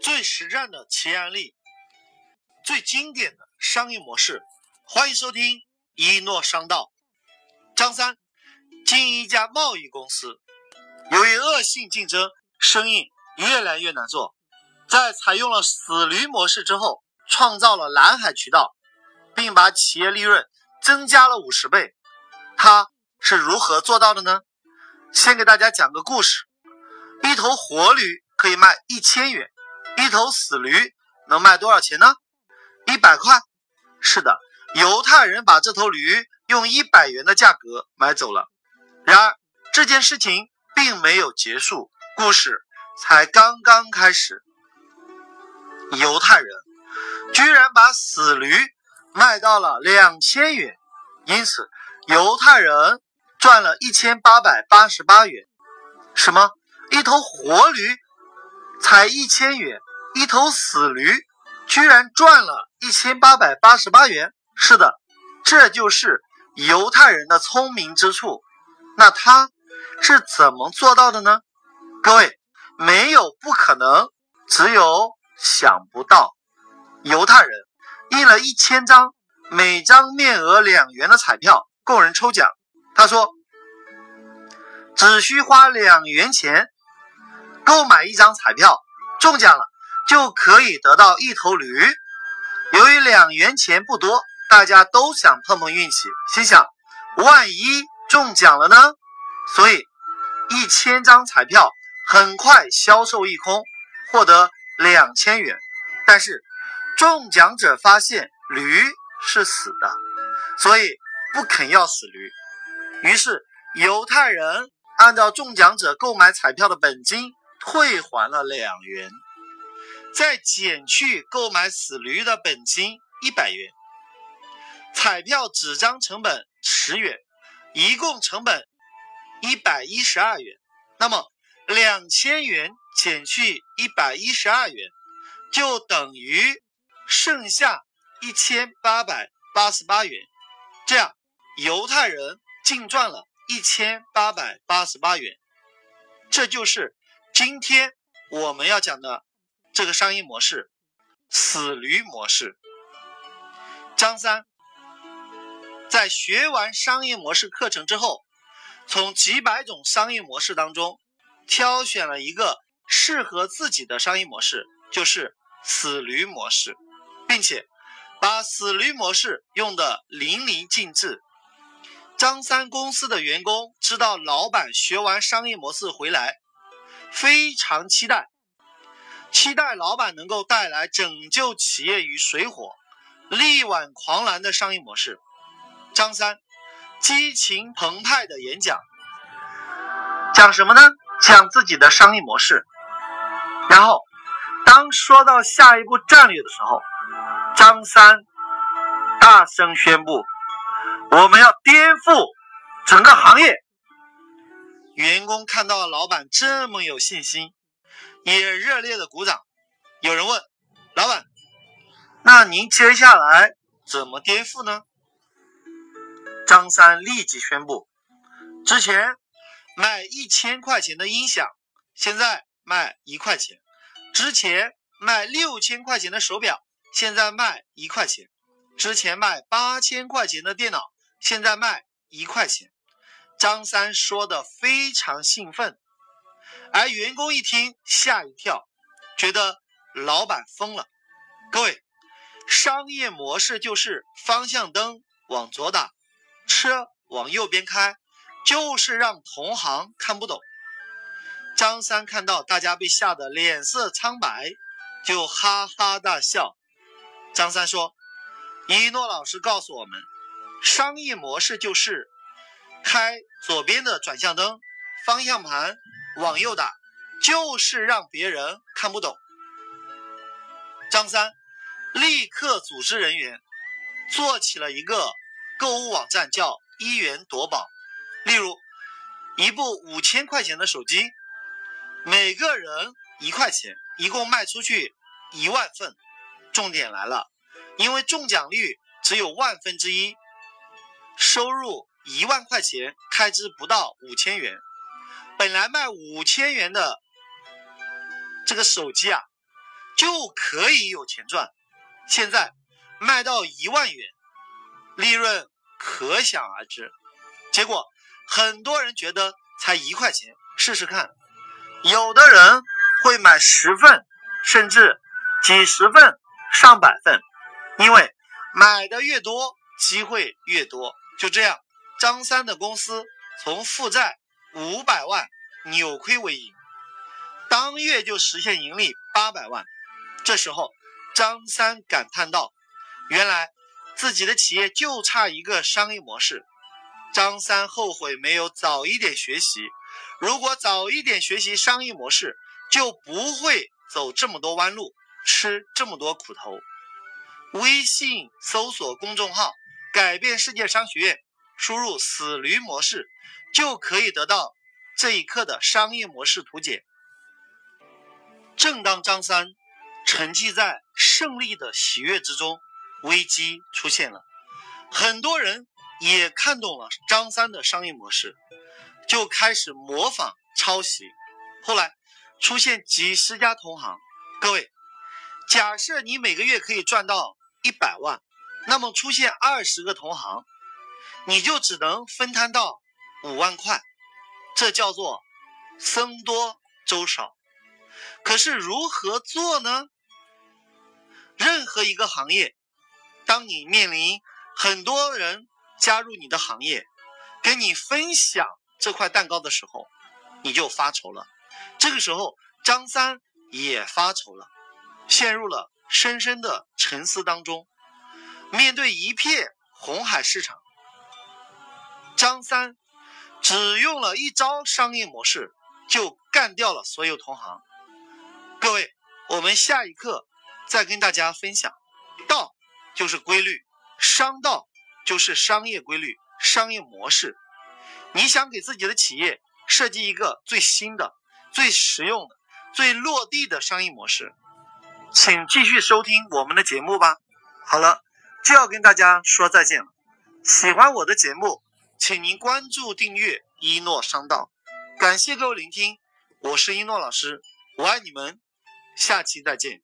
最实战的企业案例，最经典的商业模式。欢迎收听一诺商道。张三经营一家贸易公司，由于恶性竞争，生意越来越难做。在采用了死驴模式之后，创造了蓝海渠道，并把企业利润增加了五十倍。他是如何做到的呢？先给大家讲个故事：一头活驴可以卖一千元，一头死驴能卖多少钱呢？一百块。是的，犹太人把这头驴用一百元的价格买走了。然而这件事情并没有结束，故事才刚刚开始。犹太人居然把死驴卖到了两千元，因此犹太人赚了一千八百八十八元。什么？一头活驴才一千元，一头死驴居然赚了一千八百八十八元？是的，这就是犹太人的聪明之处。那他是怎么做到的呢？各位，没有不可能，只有。想不到，犹太人印了一千张，每张面额两元的彩票供人抽奖。他说：“只需花两元钱购买一张彩票，中奖了就可以得到一头驴。”由于两元钱不多，大家都想碰碰运气，心想：万一中奖了呢？所以一千张彩票很快销售一空，获得。两千元，但是中奖者发现驴是死的，所以不肯要死驴。于是犹太人按照中奖者购买彩票的本金退还了两元，再减去购买死驴的本金一百元，彩票纸张成本十元，一共成本一百一十二元。那么两千元。减去一百一十二元，就等于剩下一千八百八十八元。这样，犹太人净赚了一千八百八十八元。这就是今天我们要讲的这个商业模式——死驴模式。张三在学完商业模式课程之后，从几百种商业模式当中挑选了一个。适合自己的商业模式就是死驴模式，并且把死驴模式用的淋漓尽致。张三公司的员工知道老板学完商业模式回来，非常期待，期待老板能够带来拯救企业于水火、力挽狂澜的商业模式。张三激情澎湃的演讲，讲什么呢？讲自己的商业模式。然后，当说到下一步战略的时候，张三大声宣布：“我们要颠覆整个行业。”员工看到老板这么有信心，也热烈的鼓掌。有人问：“老板，那您接下来怎么颠覆呢？”张三立即宣布：“之前卖一千块钱的音响，现在。”卖一块钱，之前卖六千块钱的手表，现在卖一块钱；之前卖八千块钱的电脑，现在卖一块钱。张三说的非常兴奋，而员工一听吓一跳，觉得老板疯了。各位，商业模式就是方向灯往左打，车往右边开，就是让同行看不懂。张三看到大家被吓得脸色苍白，就哈哈大笑。张三说：“一诺老师告诉我们，商业模式就是开左边的转向灯，方向盘往右打，就是让别人看不懂。”张三立刻组织人员做起了一个购物网站，叫“一元夺宝”。例如，一部五千块钱的手机。每个人一块钱，一共卖出去一万份。重点来了，因为中奖率只有万分之一，收入一万块钱，开支不到五千元。本来卖五千元的这个手机啊，就可以有钱赚。现在卖到一万元，利润可想而知。结果很多人觉得才一块钱，试试看。有的人会买十份，甚至几十份、上百份，因为买的越多，机会越多。就这样，张三的公司从负债五百万扭亏为盈，当月就实现盈利八百万。这时候，张三感叹道：“原来自己的企业就差一个商业模式。”张三后悔没有早一点学习。如果早一点学习商业模式，就不会走这么多弯路，吃这么多苦头。微信搜索公众号“改变世界商学院”，输入“死驴模式”，就可以得到这一课的商业模式图解。正当张三沉浸在胜利的喜悦之中，危机出现了。很多人也看懂了张三的商业模式。就开始模仿抄袭，后来出现几十家同行。各位，假设你每个月可以赚到一百万，那么出现二十个同行，你就只能分摊到五万块，这叫做僧多粥少。可是如何做呢？任何一个行业，当你面临很多人加入你的行业，跟你分享。这块蛋糕的时候，你就发愁了。这个时候，张三也发愁了，陷入了深深的沉思当中。面对一片红海市场，张三只用了一招商业模式，就干掉了所有同行。各位，我们下一课再跟大家分享。道就是规律，商道就是商业规律、商业模式。你想给自己的企业设计一个最新的、最实用的、最落地的商业模式，请继续收听我们的节目吧。好了，就要跟大家说再见了。喜欢我的节目，请您关注订阅一诺商道。感谢各位聆听，我是一诺老师，我爱你们，下期再见。